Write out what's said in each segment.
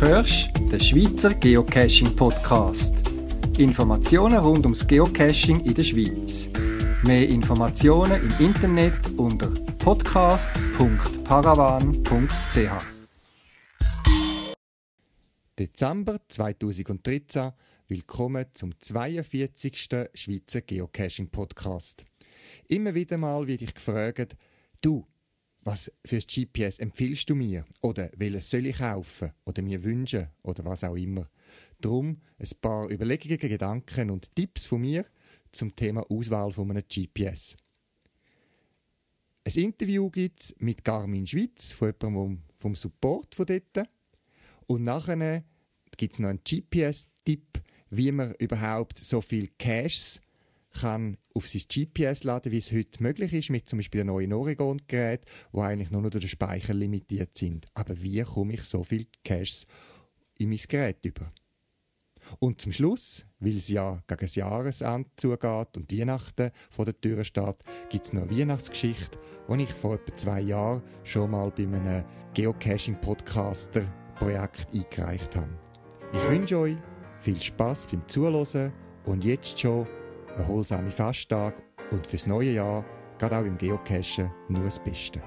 hörst den Schweizer Geocaching Podcast. Informationen rund ums Geocaching in der Schweiz. Mehr Informationen im Internet unter podcast.paravan.ch. Dezember 2013. Willkommen zum 42. Schweizer Geocaching Podcast. Immer wieder mal werde ich gefragt, du, was fürs GPS empfiehlst du mir? Oder welches soll ich kaufen? Oder mir wünschen? Oder was auch immer. Drum ein paar Überlegungen, Gedanken und Tipps von mir zum Thema Auswahl von einem GPS. Ein Interview gibt es mit Garmin Schweiz, von jemandem vom Support von dort. Und nachher gibt es noch einen GPS-Tipp, wie man überhaupt so viele Caches kann auf sein GPS laden, wie es heute möglich ist, mit zum Beispiel einem neuen Oregon-Gerät, wo eigentlich nur noch durch den Speicher limitiert sind. Aber wie komme ich so viele Caches in mein Gerät über? Und zum Schluss, weil es ja gegen das Jahresende zugeht und Weihnachten vor der Tür steht, gibt es noch eine Weihnachtsgeschichte, die ich vor etwa zwei Jahren schon mal bei einem Geocaching-Podcaster-Projekt eingereicht habe. Ich wünsche euch viel Spaß beim Zuhören und jetzt schon erholsame Festtag und fürs neue Jahr, gerade auch im Geocachen, nur das Beste.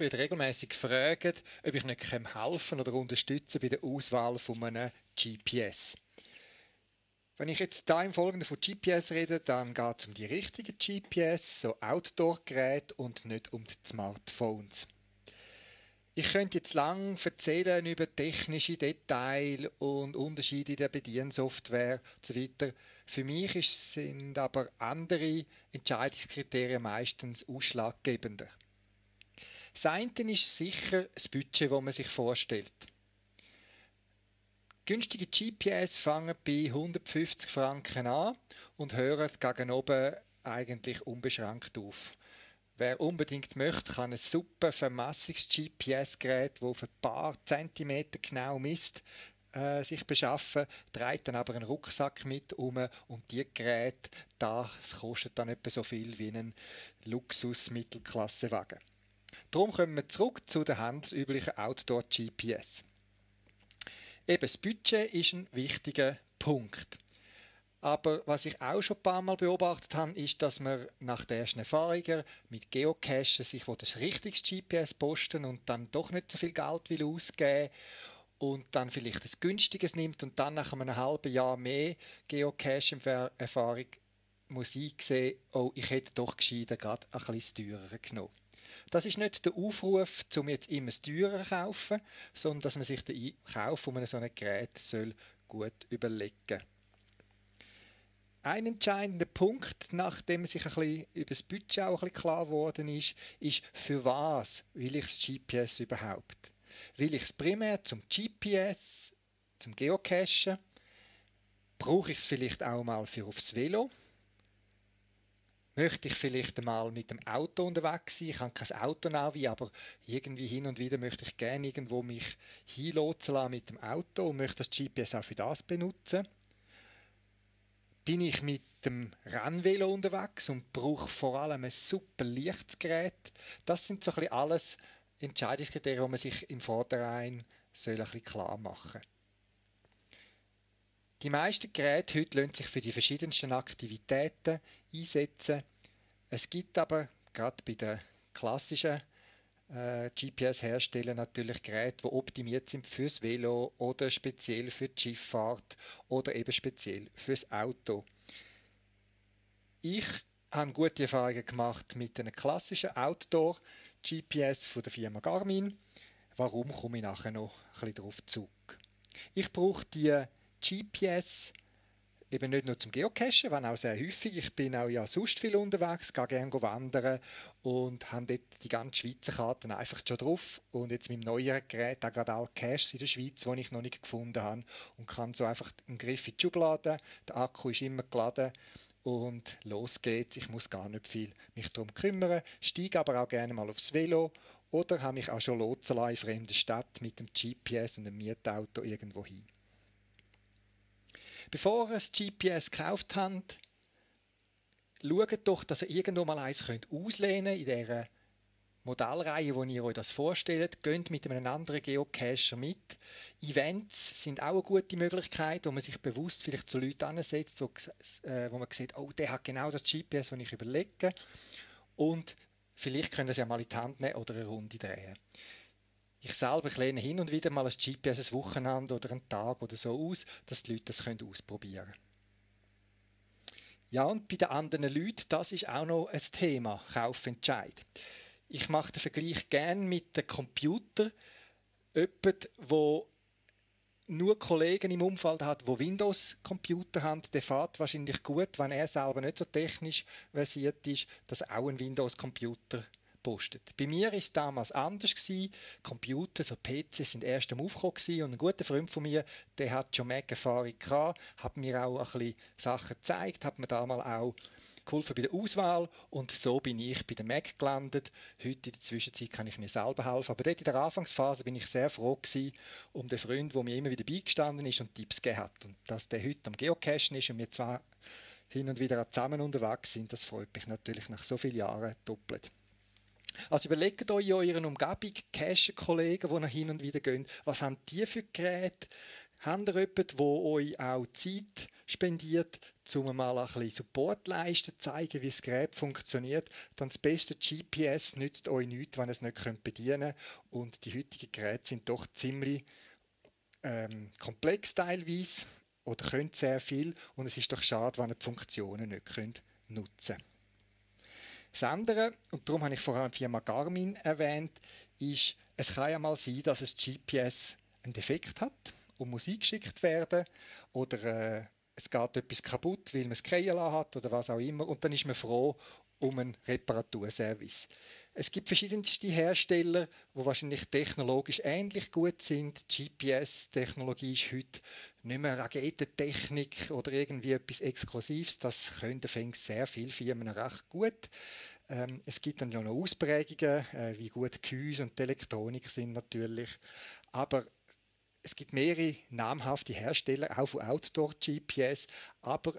Ich werde regelmäßig gefragt, ob ich nicht helfen oder unterstützen bei der Auswahl von einem GPS. Wenn ich jetzt da im Folgenden von GPS rede, dann geht es um die richtigen GPS, so Outdoor-Geräte und nicht um die Smartphones. Ich könnte jetzt lang erzählen über technische Details und Unterschiede in der Bediensoftware und so. Für mich sind aber andere Entscheidungskriterien meistens ausschlaggebender. Das eine ist sicher das Budget, das man sich vorstellt. Günstige GPS fangen bei 150 Franken an und hören gegen oben eigentlich unbeschränkt auf. Wer unbedingt möchte, kann ein super Vermassungs-GPS-Gerät, das auf ein paar Zentimeter genau misst, äh, sich beschaffen, trägt dann aber einen Rucksack mit um und die Geräte, das kostet dann etwa so viel wie ein Luxus-Mittelklassewagen. Darum kommen wir zurück zu den handelsüblichen Outdoor-GPS. Eben, das Budget ist ein wichtiger Punkt. Aber was ich auch schon ein paar Mal beobachtet habe, ist, dass man nach der ersten Erfahrungen mit Geocachen sich das richtige GPS posten und dann doch nicht so viel Geld will ausgeben und dann vielleicht das günstiges nimmt und dann nach einem halben Jahr mehr Geocache-Erfahrung muss ich sehen, oh, ich hätte doch gescheiter gerade ein bisschen teurer genommen. Das ist nicht der Aufruf, um jetzt immer teurer zu kaufen, sondern dass man sich den Kauf von einem solchen Gerät soll gut überlegen ein entscheidender Punkt, nachdem sich ein bisschen über das Budget auch ein bisschen klar geworden ist, ist, für was will ich das GPS überhaupt? Will ich es primär zum GPS, zum Geocachen? Brauche ich es vielleicht auch mal für aufs Velo? Möchte ich vielleicht einmal mit dem Auto unterwegs sein. Ich habe kein Autonavi, aber irgendwie hin und wieder möchte ich gerne irgendwo mich hinlotsen lassen mit dem Auto und möchte das GPS auch für das benutzen. Bin ich mit dem Rennvelo unterwegs und brauche vor allem ein super Lichtsgerät. Das sind so ein bisschen alles Entscheidungskriterien, die man sich im Vorderein soll ein klar machen die meisten Geräte heute lassen sich für die verschiedensten Aktivitäten einsetzen. Es gibt aber gerade bei den klassischen äh, GPS-Herstellern natürlich Geräte, die optimiert sind fürs Velo oder speziell für die Schifffahrt oder eben speziell fürs Auto. Ich habe gute Erfahrungen gemacht mit einem klassischen Outdoor-GPS von der Firma Garmin. Warum komme ich nachher noch ein bisschen darauf zurück? Ich brauche die GPS eben nicht nur zum Geocachen, wenn auch sehr häufig. Ich bin auch ja sonst viel unterwegs, gehe gerne wandern und habe dort die ganzen Schweizer Karten einfach schon drauf und jetzt mit dem neueren Gerät auch gerade alle Caches in der Schweiz, die ich noch nicht gefunden habe und kann so einfach einen Griff in die Schublade, der Akku ist immer geladen und los geht's. Ich muss gar nicht viel mich darum kümmern, steige aber auch gerne mal aufs Velo oder habe mich auch schon lotsen in fremde Stadt mit dem GPS und einem Mietauto irgendwo hin. Bevor ihr das GPS gekauft habt, schaut doch, dass ihr irgendwo mal eins könnt auslehnen in dieser Modellreihe, wo ihr euch das vorstellt. Geht mit einem anderen Geocacher mit. Events sind auch eine gute Möglichkeit, wo man sich bewusst vielleicht zu Leuten ansetzt, wo, äh, wo man sieht, oh, der hat genau das GPS, das ich überlege. Und vielleicht können sie ja mal in die Hand nehmen oder eine Runde drehen. Ich selber lehne hin und wieder mal ein GPS ein Wochenende oder einen Tag oder so aus, dass die Leute das können ausprobieren können. Ja, und bei den anderen Leuten, das ist auch noch ein Thema, Kaufentscheid. Ich mache den Vergleich gerne mit dem Computer. Jemand, wo nur Kollegen im Umfeld hat, wo Windows-Computer haben, der fährt wahrscheinlich gut, wenn er selber nicht so technisch versiert ist, dass auch einen Windows-Computer postet. Bei mir ist damals anders gewesen. Computer, so PCs sind erst am Aufkommen und ein guter Freund von mir, der hat schon Mac-Erfahrung gehabt, hat mir auch ein bisschen Sachen gezeigt, hat mir damals auch geholfen bei der Auswahl und so bin ich bei der Mac gelandet. Heute in der Zwischenzeit kann ich mir selber helfen, aber dort in der Anfangsphase bin ich sehr froh gewesen um den Freund, der mir immer wieder beigestanden ist und Tipps gegeben hat und dass der heute am Geocachen ist und wir zwar hin und wieder zusammen unterwegs sind, das freut mich natürlich nach so vielen Jahren doppelt. Also überlegt euch in eurer Umgebung, Cache-Kollegen, die noch hin und wieder gehen, was haben die für Geräte? Habt ihr jemanden, der euch auch Zeit spendiert, um mal ein bisschen Support leisten, zeigen, wie das Gerät funktioniert? Dann das beste GPS nützt euch nichts, wenn ihr es nicht bedienen könnt. Und die heutigen Geräte sind doch ziemlich ähm, komplex teilweise oder können sehr viel. Und es ist doch schade, wenn ihr die Funktionen nicht könnt nutzen könnt. Das andere, und darum habe ich vorher die Firma Garmin erwähnt, ist, es kann ja mal sein, dass das GPS einen Defekt hat und muss eingeschickt werden oder äh, es geht etwas kaputt, weil man es krehen hat oder was auch immer und dann ist man froh um einen Reparaturservice. Es gibt verschiedenste Hersteller, die wahrscheinlich technologisch ähnlich gut sind. GPS-Technologie ist heute nicht mehr Raketentechnik oder irgendwie etwas Exklusives. Das können sehr viele Firmen recht gut. Ähm, es gibt dann noch Ausprägungen, äh, wie gut Gehäuse und Elektronik sind natürlich. Aber es gibt mehrere namhafte Hersteller, auch von Outdoor-GPS, aber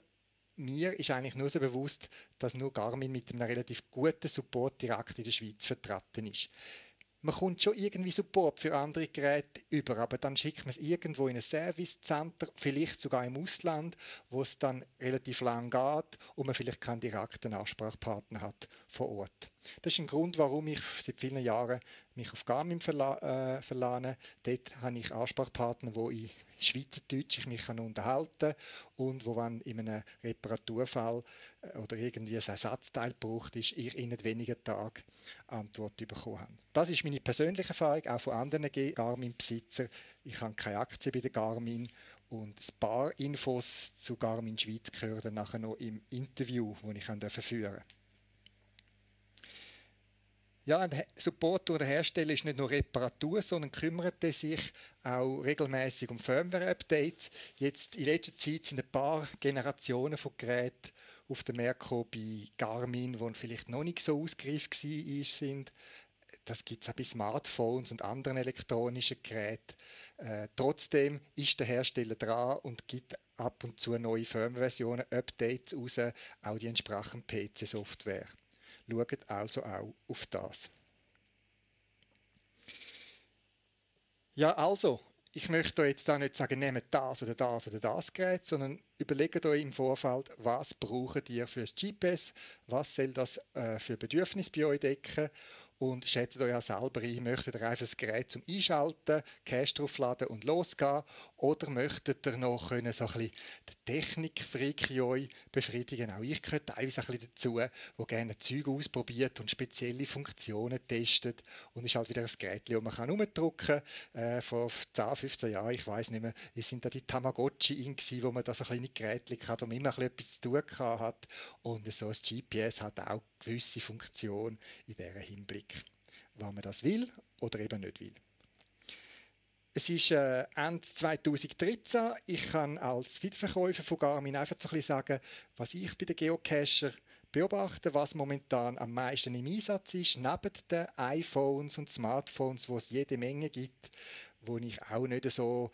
mir ist eigentlich nur so bewusst, dass nur Garmin mit einem relativ guten Support direkt in der Schweiz vertreten ist man kommt schon irgendwie Support für andere Geräte über, aber dann schickt man es irgendwo in ein Servicecenter, vielleicht sogar im Ausland, wo es dann relativ lang geht und man vielleicht keinen direkten Ansprechpartner hat vor Ort. Das ist ein Grund, warum ich seit vielen Jahren mich auf Garmin verla äh, verlane. Dort habe ich Ansprechpartner, wo ich Schweizerdeutsch ich mich kann unterhalten und wo wenn in einem Reparaturfall äh, oder irgendwie ein Ersatzteil gebraucht ist, ich in wenigen Tagen Antwort bekommen habe. Das ist meine persönliche Erfahrung, auch von anderen Garmin-Besitzern. Ich habe keine Aktie bei der Garmin und ein paar Infos zu Garmin Schweiz gehören nachher noch im Interview, das ich führen durfte. Ja, ein Support durch den Hersteller ist nicht nur Reparatur, sondern kümmert sich auch regelmäßig um Firmware-Updates. Jetzt in letzter Zeit sind ein paar Generationen von Geräten auf dem Markt bei Garmin, die vielleicht noch nicht so ausgereift sind. Das gibt es auch bei Smartphones und anderen elektronischen Geräten. Äh, trotzdem ist der Hersteller dran und gibt ab und zu neue Firmware-Versionen, Updates raus, auch die entsprechende PC-Software. Schaut also auch auf das. Ja, also, ich möchte jetzt da nicht sagen, nehmt das oder das oder das Gerät, sondern überlegt euch im Vorfeld, was braucht ihr für das GPS, was soll das äh, für Bedürfnisse bei euch decken und schätzt euch ja selber ein, möchtet ihr einfach das Gerät zum Einschalten, Cache draufladen und losgehen oder möchtet ihr noch so ein bisschen den Technikfreak in euch befriedigen? Auch ich gehöre teilweise ein bisschen dazu, wo gerne Zeug ausprobiert und spezielle Funktionen testet und ist halt wieder ein Gerät, das man kann kann. Äh, vor 10, 15 Jahren, ich weiß nicht mehr, es sind da die Tamagotchi in wo man da so kleine Geräte hat, wo man immer ein etwas zu tun hat und so ein GPS hat auch gewisse Funktion in diesem Hinblick, wann man das will oder eben nicht will. Es ist äh, Ende 2013. Ich kann als Wiederverkäufer von Garmin einfach so ein bisschen sagen, was ich bei den Geocacher beobachte, was momentan am meisten im Einsatz ist, neben den iPhones und Smartphones, wo es jede Menge gibt, wo ich auch nicht so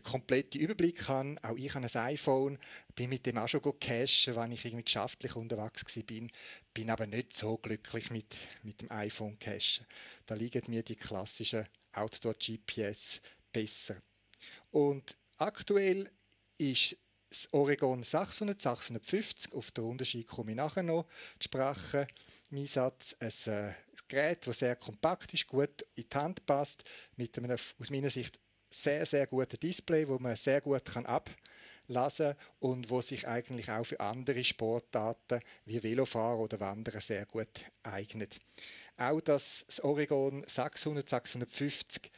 den kompletten Überblick habe. Auch ich habe ein iPhone, bin mit dem auch schon cachen, wenn ich irgendwie geschäftlich unterwegs bin, bin aber nicht so glücklich mit, mit dem iPhone cachen. Da liegen mir die klassischen Outdoor-GPS besser. Und aktuell ist das Oregon 600, 650, auf den Unterschied komme ich nachher noch, die Sprache im Einsatz. Ein äh, Gerät, das sehr kompakt ist, gut in die Hand passt, mit einem aus meiner Sicht sehr, sehr gutes Display, wo man sehr gut kann ablassen und wo sich eigentlich auch für andere Sportarten wie Velofahren oder Wandern sehr gut eignet. Auch dass das Oregon 600, 650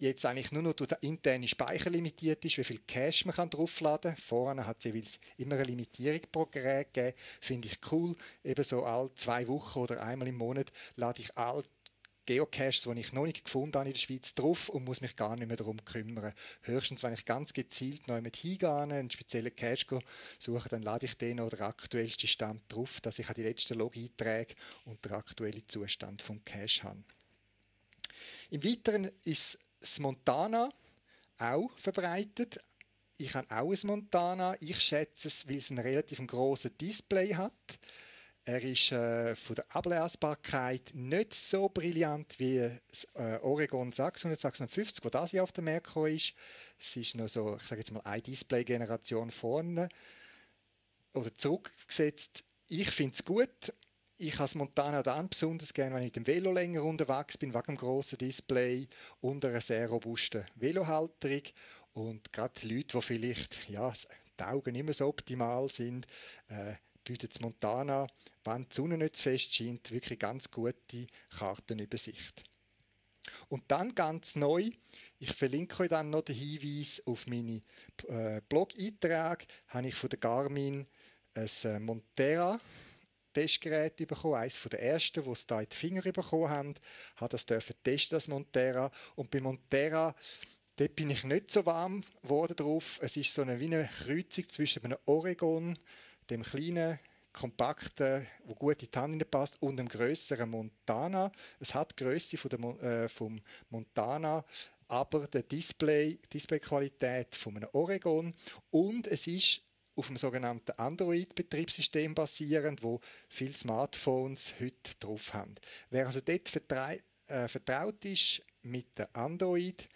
jetzt eigentlich nur noch durch den internen Speicher limitiert ist, wie viel Cache man draufladen kann. Vorne hat es jeweils immer eine Limitierung pro Gerät gegeben. Finde ich cool. Eben so alle zwei Wochen oder einmal im Monat lade ich all Geocaches, die ich noch nicht gefunden habe in der Schweiz, drauf und muss mich gar nicht mehr darum kümmern. Höchstens, wenn ich ganz gezielt neu mit hingehe, einen speziellen Cache suche, dann lade ich den oder den aktuellsten Stand drauf, dass ich die letzten Log-Einträge und den aktuellen Zustand vom Cache habe. Im Weiteren ist das Montana auch verbreitet. Ich habe auch ein Montana. Ich schätze es, weil es ein relativ großes Display hat. Er ist äh, von der Ablesbarkeit nicht so brillant wie das äh, Oregon 600, 650, wo das hier auf dem Markt ist. Es ist noch so, ich sage jetzt mal, eine Display-Generation vorne oder zurückgesetzt. Ich finde es gut. Ich habe das Montana dann besonders gerne, wenn ich mit dem Velo länger unterwegs bin, wegen dem grossen Display und einer sehr robusten Velohalterung. Und gerade Leute, die vielleicht ja, die Augen nicht mehr so optimal sind, äh, bietet Montana, wenn die Sonne nicht zu fest scheint, wirklich ganz gute Kartenübersicht. Und dann ganz neu, ich verlinke euch dann noch den Hinweis auf meine äh, Blog-Einträge, habe ich von der Garmin ein äh, Montera Testgerät bekommen, eines der ersten, die es da in die Finger bekommen haben, hat das dürfen testen, das Montera. Und bei Montera, dort bin ich nicht so warm geworden drauf. Es ist so eine, wie eine Kreuzung zwischen einem Oregon dem kleinen, kompakten, wo gut in die Hand passt, und dem größeren Montana. Es hat die Größe von der, äh, vom Montana, aber die Display, Displayqualität von einem Oregon und es ist auf dem sogenannten Android-Betriebssystem basierend, wo viele Smartphones heute drauf haben. Wer also dort äh, vertraut ist mit dem Android,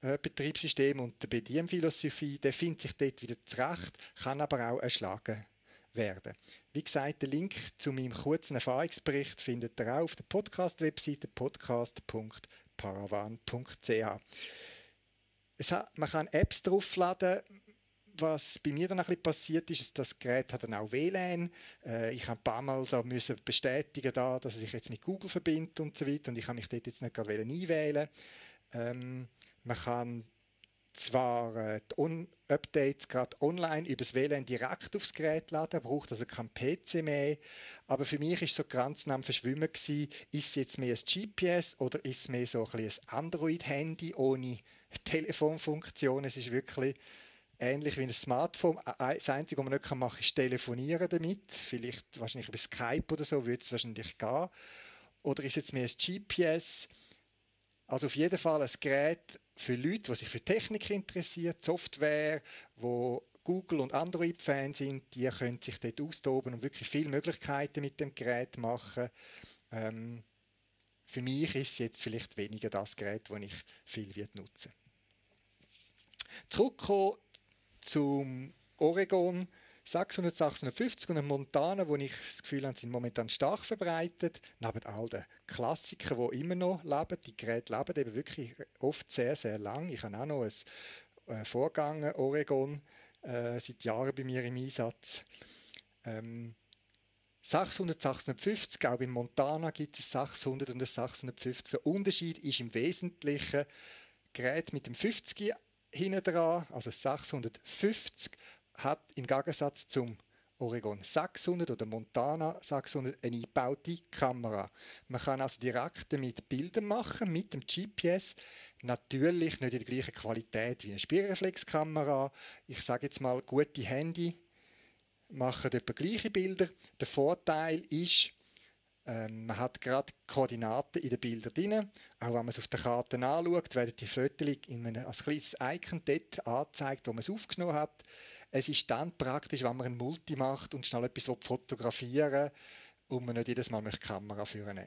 Betriebssystem und der Bedienphilosophie, der findet sich dort wieder zurecht, kann aber auch erschlagen werden. Wie gesagt, den Link zu meinem kurzen Erfahrungsbericht findet ihr auch auf der Podcast-Webseite podcast.paravan.ch. Man kann Apps draufladen. Was bei mir dann ein bisschen passiert ist, ist, das Gerät hat dann auch WLAN. Äh, ich habe ein paar Mal da müssen bestätigen, da, dass es sich jetzt mit Google verbindet und so weiter. Und ich kann mich dort jetzt nicht gerade einwählen. Ähm, man kann zwar äh, die On Updates gerade online übers WLAN direkt aufs Gerät laden, braucht also kein PC mehr. Aber für mich ist so ganz am Verschwimmen gewesen, ist es jetzt mehr ein GPS oder ist es mehr so ein, ein Android-Handy ohne Telefonfunktion. Es ist wirklich ähnlich wie ein Smartphone. Das Einzige, was man nicht machen kann, ist telefonieren damit. Vielleicht wahrscheinlich über Skype oder so würde es wahrscheinlich gehen. Oder ist es jetzt mehr ein GPS? Also auf jeden Fall ein Gerät für Leute, die sich für Technik interessieren, Software, wo Google und Android-Fans sind, die können sich dort austoben und wirklich viele Möglichkeiten mit dem Gerät machen. Ähm, für mich ist es jetzt vielleicht weniger das Gerät, das ich viel wird nutzen. Zurückkommen zum Oregon 600, 650 und ein Montana, wo ich das Gefühl habe, sind momentan stark verbreitet, neben all den Klassikern, die immer noch leben. Die Geräte leben eben wirklich oft sehr, sehr lang. Ich habe auch noch ein äh, Vorgänger Oregon äh, seit Jahren bei mir im Einsatz. Ähm, 600, 650, auch in Montana gibt es 600 und 650. Der Unterschied ist im Wesentlichen Gerät mit dem 50 hinten dran, also 650, hat im Gegensatz zum Oregon 600 oder Montana 600 eine eingebaute Kamera. Man kann also direkt damit Bilder machen mit dem GPS. Natürlich nicht in der gleichen Qualität wie eine Spiegelreflexkamera. Ich sage jetzt mal, gute Handy machen etwa gleiche Bilder. Der Vorteil ist, ähm, man hat gerade Koordinaten in den Bildern drin. Auch wenn man es auf der Karte anschaut, werden die Fotos in einem, als kleines Icon dort angezeigt, wo man es aufgenommen hat. Es ist dann praktisch, wenn man ein Multi macht und schnell etwas fotografieren will und man nicht jedes Mal die Kamera führen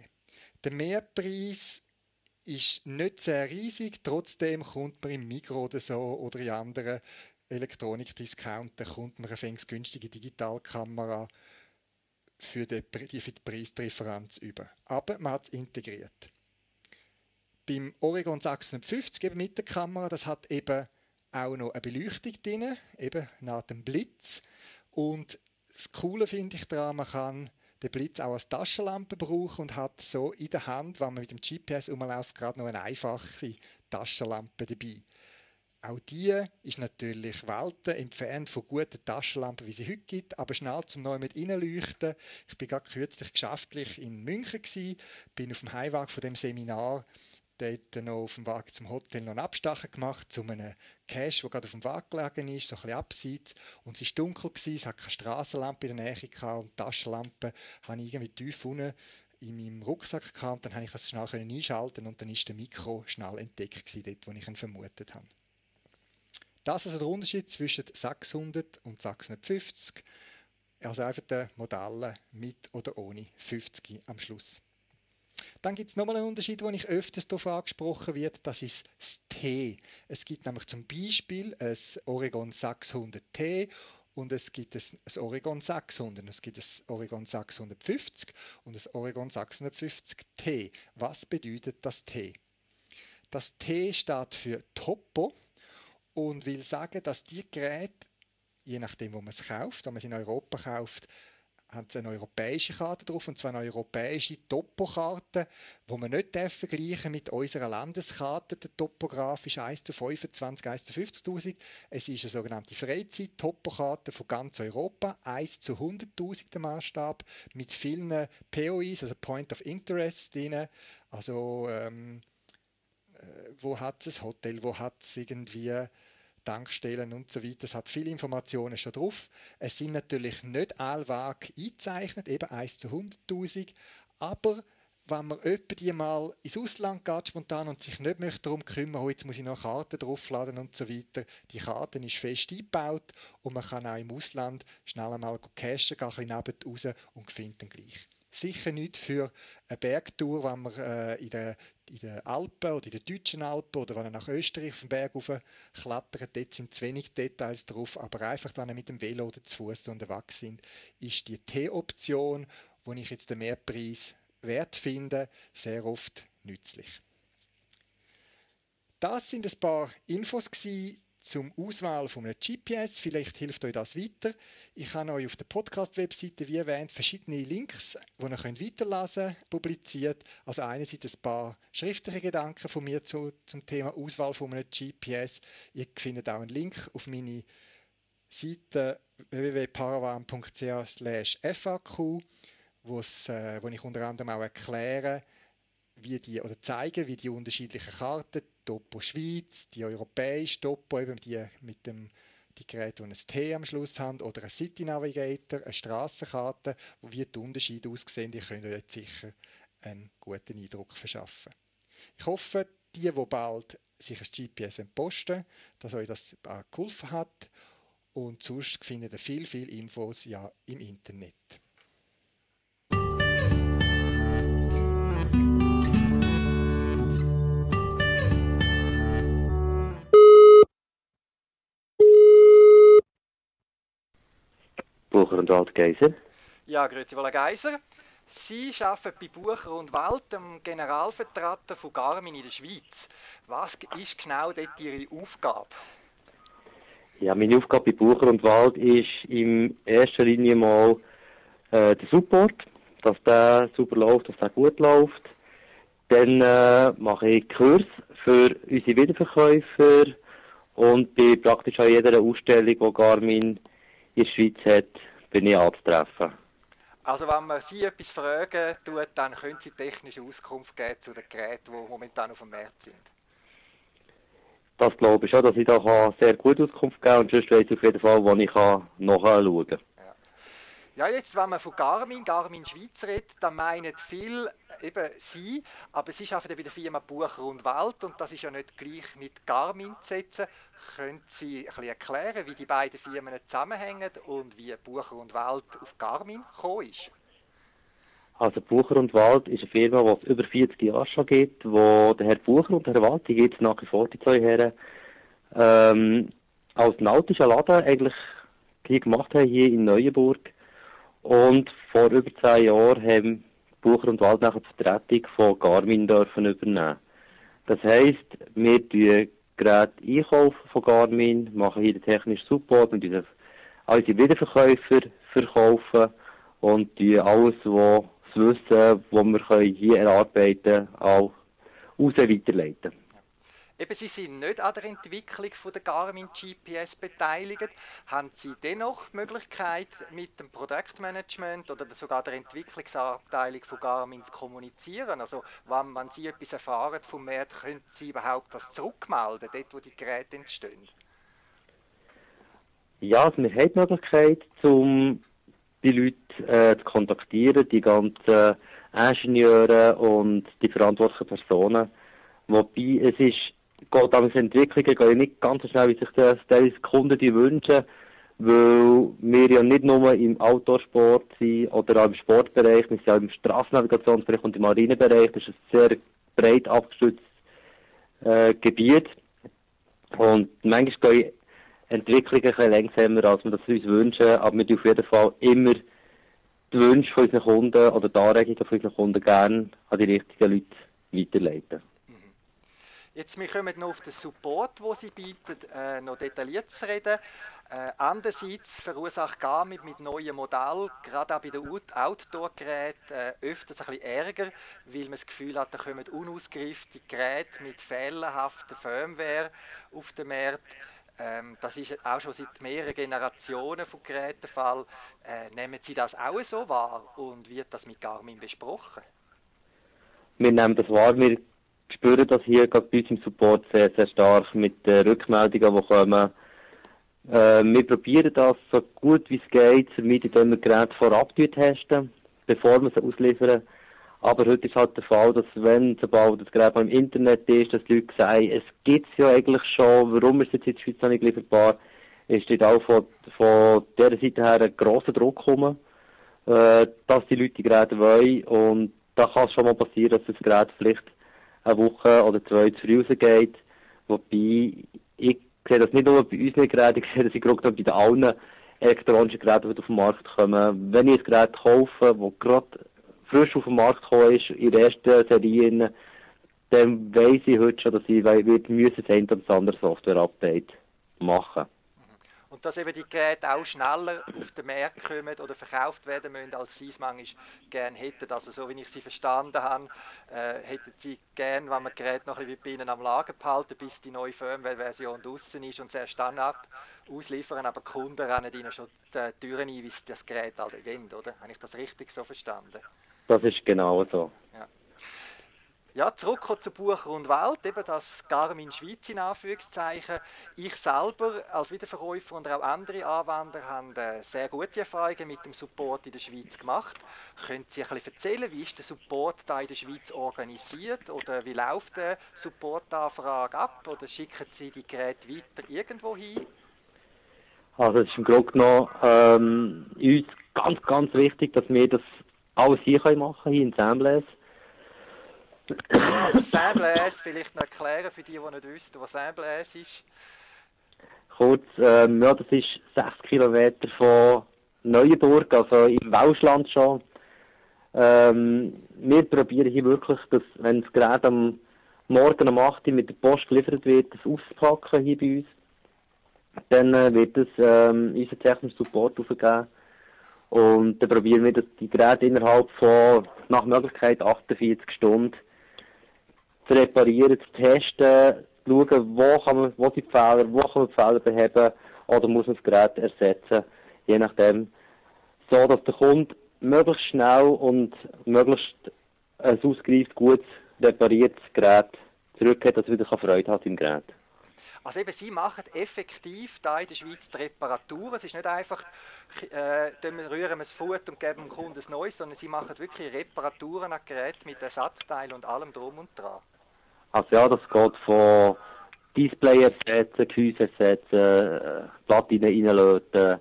Der Mehrpreis ist nicht sehr riesig, trotzdem kommt man im Mikro oder so oder in anderen Elektronikdiscounter kommt man eine günstige Digitalkamera für die, für die Preisdifferenz über. Aber man hat es integriert. Beim Oregon 650 eben mit der Kamera, das hat eben auch noch eine Beleuchtung drin, eben nach dem Blitz. Und das Coole finde ich daran, man kann den Blitz auch als Taschenlampe brauchen und hat so in der Hand, wenn man mit dem GPS umläuft, gerade noch eine einfache Taschenlampe dabei. Auch die ist natürlich Welten entfernt von guten Taschenlampen, wie sie heute gibt, aber schnell zum neu mit reinleuchten. Ich bin gerade kürzlich geschäftlich in München gewesen, bin auf dem Heimweg von dem Seminar dort noch auf dem Weg zum Hotel noch einen Abstecher gemacht zu einem Cache, der gerade auf dem Weg gelegen ist, so ein abseits. Und es war dunkel, gewesen, es hat keine Straßenlampe in der Nähe gehabt und Taschenlampe habe ich irgendwie tief unten in meinem Rucksack gehabt. Und dann habe ich das schnell einschalten und dann ist der Mikro schnell entdeckt gewesen, dort, wo ich ihn vermutet habe. Das ist also der Unterschied zwischen 600 und 650. Also einfach die Modelle mit oder ohne 50 am Schluss. Dann gibt es nochmal einen Unterschied, den ich öfters darauf angesprochen wird, das ist das T. Es gibt nämlich zum Beispiel ein Oregon 600T und es gibt ein Oregon 600, es gibt ein Oregon 650 und ein Oregon 650T. Was bedeutet das T? Das T steht für Topo und will sagen, dass die Geräte, je nachdem, wo man es kauft, wenn man es in Europa kauft, haben sie eine europäische Karte drauf, und zwar eine europäische Topokarte, wo man nicht vergleichen mit unserer Landeskarte, der topografisch 1 zu 25, 1 zu 50.000. Es ist eine sogenannte Freizeit-Topokarte von ganz Europa, 1 zu 100.000 der Maßstab, mit vielen POIs, also Point of Interest drin, also ähm, äh, wo hat es Hotel, wo hat es irgendwie Tankstellen und so weiter. Es hat viele Informationen schon drauf. Es sind natürlich nicht alle Wege eingezeichnet, eben 1 zu 100.000, aber wenn man öppe mal ins Ausland geht spontan und sich nicht möchte darum kümmern, oh, jetzt muss ich noch Karten draufladen und so weiter, die Karte ist fest eingebaut und man kann auch im Ausland schnell einmal cashen, gehen ein bisschen raus und findet dann gleich sicher nicht für eine Bergtour, wenn man äh, in, den, in den Alpen oder in den deutschen Alpen oder wenn man nach Österreich auf den Berg rauf klettert, dort sind zu wenig Details drauf, aber einfach, ihr mit dem Velo oder zu Fuß unterwegs sind, ist die T-Option, wo ich jetzt den Mehrpreis wert finde, sehr oft nützlich. Das sind ein paar Infos zum Auswahl von einem GPS. Vielleicht hilft euch das weiter. Ich habe euch auf der Podcast-Webseite, wie erwähnt, verschiedene Links, die ihr könnt weiterlesen könnt, publiziert. Also einerseits ein paar schriftliche Gedanken von mir zu, zum Thema Auswahl von einem GPS. Ihr findet auch einen Link auf meine Seite www.paravan.ch/faq, wo, äh, wo ich unter anderem auch erkläre, wie die, oder zeigen, wie die unterschiedlichen Karten, Topo Schweiz, die europäische Topo, eben die mit dem die Geräte, die ein T am Schluss haben, oder ein City Navigator, eine Strassenkarte, wie die Unterschiede aussehen, die können euch sicher einen guten Eindruck verschaffen. Ich hoffe, die, die bald sich ein GPS posten dass euch das geholfen hat und sonst findet ihr viel, viel Infos ja im Internet. Ronald Geiser. Ja, grüezi wohl, Geiser. Sie arbeiten bei Bucher und Wald, dem Generalvertreter von Garmin in der Schweiz. Was ist genau dort Ihre Aufgabe? Ja, meine Aufgabe bei Bucher und Wald ist in erster Linie mal äh, der Support, dass der super läuft, dass der gut läuft. Dann äh, mache ich Kurs für unsere Wiederverkäufer und bei praktisch an jeder Ausstellung, die Garmin in der Schweiz hat, bin ich anzutreffen. Also wenn man Sie etwas fragen tut, dann können Sie technische Auskunft geben zu den Geräten, die momentan auf dem Markt sind. Das glaube ich schon, dass ich da sehr gut Auskunft geben kann und sonst weiß ich auf jeden Fall, wo ich nachschauen kann. Ja, jetzt, wenn man von Garmin, Garmin Schweiz redet, dann meinen viel eben Sie, aber Sie arbeiten bei der Firma Bucher und Wald und das ist ja nicht gleich mit Garmin zu setzen. Können Sie ein bisschen erklären, wie die beiden Firmen zusammenhängen und wie Bucher und Wald auf Garmin gekommen ist? Also Bucher und Wald ist eine Firma, die es über 40 Jahre schon gibt, wo der Herr Bucher und der Herr Wald, die gibt es nach wie vor, die zwei Herren, ähm, als nautischer Laden eigentlich hier gemacht haben, hier in Neuenburg. Und vor über zehn Jahren haben Bucher und Wald nachher die Vertretung von Garmin dürfen übernehmen. Das heisst, wir tun Geräte einkaufen von Garmin, machen hier den technischen Support und unsere, unsere Wiederverkäufer verkaufen und tun alles, was das Wissen, das wir hier erarbeiten können, auch raus weiterleiten. Eben, Sie sind nicht an der Entwicklung von der Garmin GPS beteiligt. Haben Sie dennoch die Möglichkeit, mit dem Produktmanagement oder sogar der Entwicklungsabteilung von Garmin zu kommunizieren? Also, wenn, wenn Sie etwas erfahren vom Markt, können Sie überhaupt das zurückmelden, dort wo die Geräte entstehen? Ja, also wir haben die Möglichkeit, um die Leute äh, zu kontaktieren, die ganzen Ingenieure und die verantwortlichen Personen. Wobei es ist geht aber Entwicklungen gehen nicht ganz so schnell, wie sich das die Kunden die wünschen, weil wir ja nicht nur im Outdoor-Sport sind oder auch im Sportbereich, wir sind auch im Straßennavigationsbereich und im Marinebereich. Das ist ein sehr breit abgestütztes äh, Gebiet. Und manchmal gehen Entwicklungen ein bisschen langsamer, als wir das uns wünschen, aber wir auf jeden Fall immer die Wünsche von unseren Kunden oder die Anregungen von unseren Kunden gerne an die richtigen Leute weiterleiten. Jetzt, wir kommen noch auf den Support, den sie bieten, äh, noch detailliert zu reden. Äh, andererseits verursacht Garmin mit neuen Modellen, gerade auch bei den Outdoor-Geräten, äh, öfters ein bisschen Ärger, weil man das Gefühl hat, da kommen unausgereifte Geräte mit fehlerhafter Firmware auf den Markt. Ähm, das ist auch schon seit mehreren Generationen von Geräten der Fall. Äh, nehmen Sie das auch so wahr und wird das mit Garmin besprochen? Wir nehmen das wahr. Wir spüren das hier gerade bei uns im Support sehr, sehr stark mit den Rückmeldungen, die kommen. Äh, wir probieren das so gut wie es geht, damit indem wir Geräte vorab testen, bevor wir sie ausliefern. Aber heute ist halt der Fall, dass wenn sobald das Gerät im Internet ist, dass die Leute sagen, es gibt es ja eigentlich schon, warum ist es jetzt in der Schweiz noch nicht lieferbar, ist dort auch von, von dieser Seite her ein grosser Druck gekommen, äh, dass die Leute die Geräte wollen und da kann es schon mal passieren, dass das Gerät vielleicht eine Woche oder zwei zu rausgeht. Wobei, ich sehe das nicht nur bei unseren Geräten, ich sehe das gerade bei allen elektronischen Geräten, die auf den Markt kommen. Wenn ich ein Gerät kaufe, das gerade frisch auf den Markt gekommen ist, in der ersten Serie, dann weiss ich heute schon, dass ich wird müssen das eine oder andere Software-Update machen und dass eben die Geräte auch schneller auf den Markt kommen oder verkauft werden müssen, als sie es manchmal gerne hätten. Also so wie ich sie verstanden habe, äh, hätten sie gerne, wenn man das Gerät noch ein bisschen bei ihnen am Lager behalten, bis die neue Firmware-Version draußen ist und sie erst dann ab ausliefern, aber die Kunden rennen ihnen schon die Türen ein, wie sie das Gerät halt wollen, oder? Habe ich das richtig so verstanden? Das ist genau so. Ja. Ja, zurück zu Bucher und Welt, eben das Garmin Schweiz in Anführungszeichen. Ich selber als Wiederverkäufer und auch andere Anwender haben äh, sehr gute Erfahrungen mit dem Support in der Schweiz gemacht. Können Sie ein bisschen erzählen, wie ist der Support da in der Schweiz organisiert oder wie läuft der Supportanfrage ab oder schicken Sie die Geräte weiter irgendwo hin? Also es ist im Grunde genommen ähm, uns ganz, ganz wichtig, dass wir das alles hier machen können, hier in Sembles also Saint-Blaise, vielleicht noch erklären für die, die nicht wissen, was Saint-Blaise ist. Kurz, ähm, ja, das ist 6 Kilometer von Neuenburg, also im Welschland schon. Ähm, wir probieren hier wirklich, dass, wenn das Gerät am Morgen um 8 Uhr mit der Post geliefert wird, das auszupacken hier bei uns. Dann äh, wird es ähm, unser technischer Support aufgegeben. Und dann probieren wir, dass die Geräte innerhalb von, nach Möglichkeit, 48 Stunden zu reparieren, zu testen, zu schauen, wo, kann man, wo sind die Fehler, wo kann man die Fehler beheben oder muss man das Gerät ersetzen, je nachdem. So, dass der Kunde möglichst schnell und möglichst ein ausgereiftes, gut repariertes Gerät zurückhat, dass er wieder Freude hat im Gerät. Also eben, Sie machen effektiv da in der Schweiz die Reparatur. Es ist nicht einfach, äh, rühren wir das Fuß und geben dem Kunden ein neues, sondern Sie machen wirklich Reparaturen an Geräten mit Ersatzteilen und allem drum und dran. Also ja, das geht von Display ersetzen, Gehäuse ersetzen, Platinen reinlöten,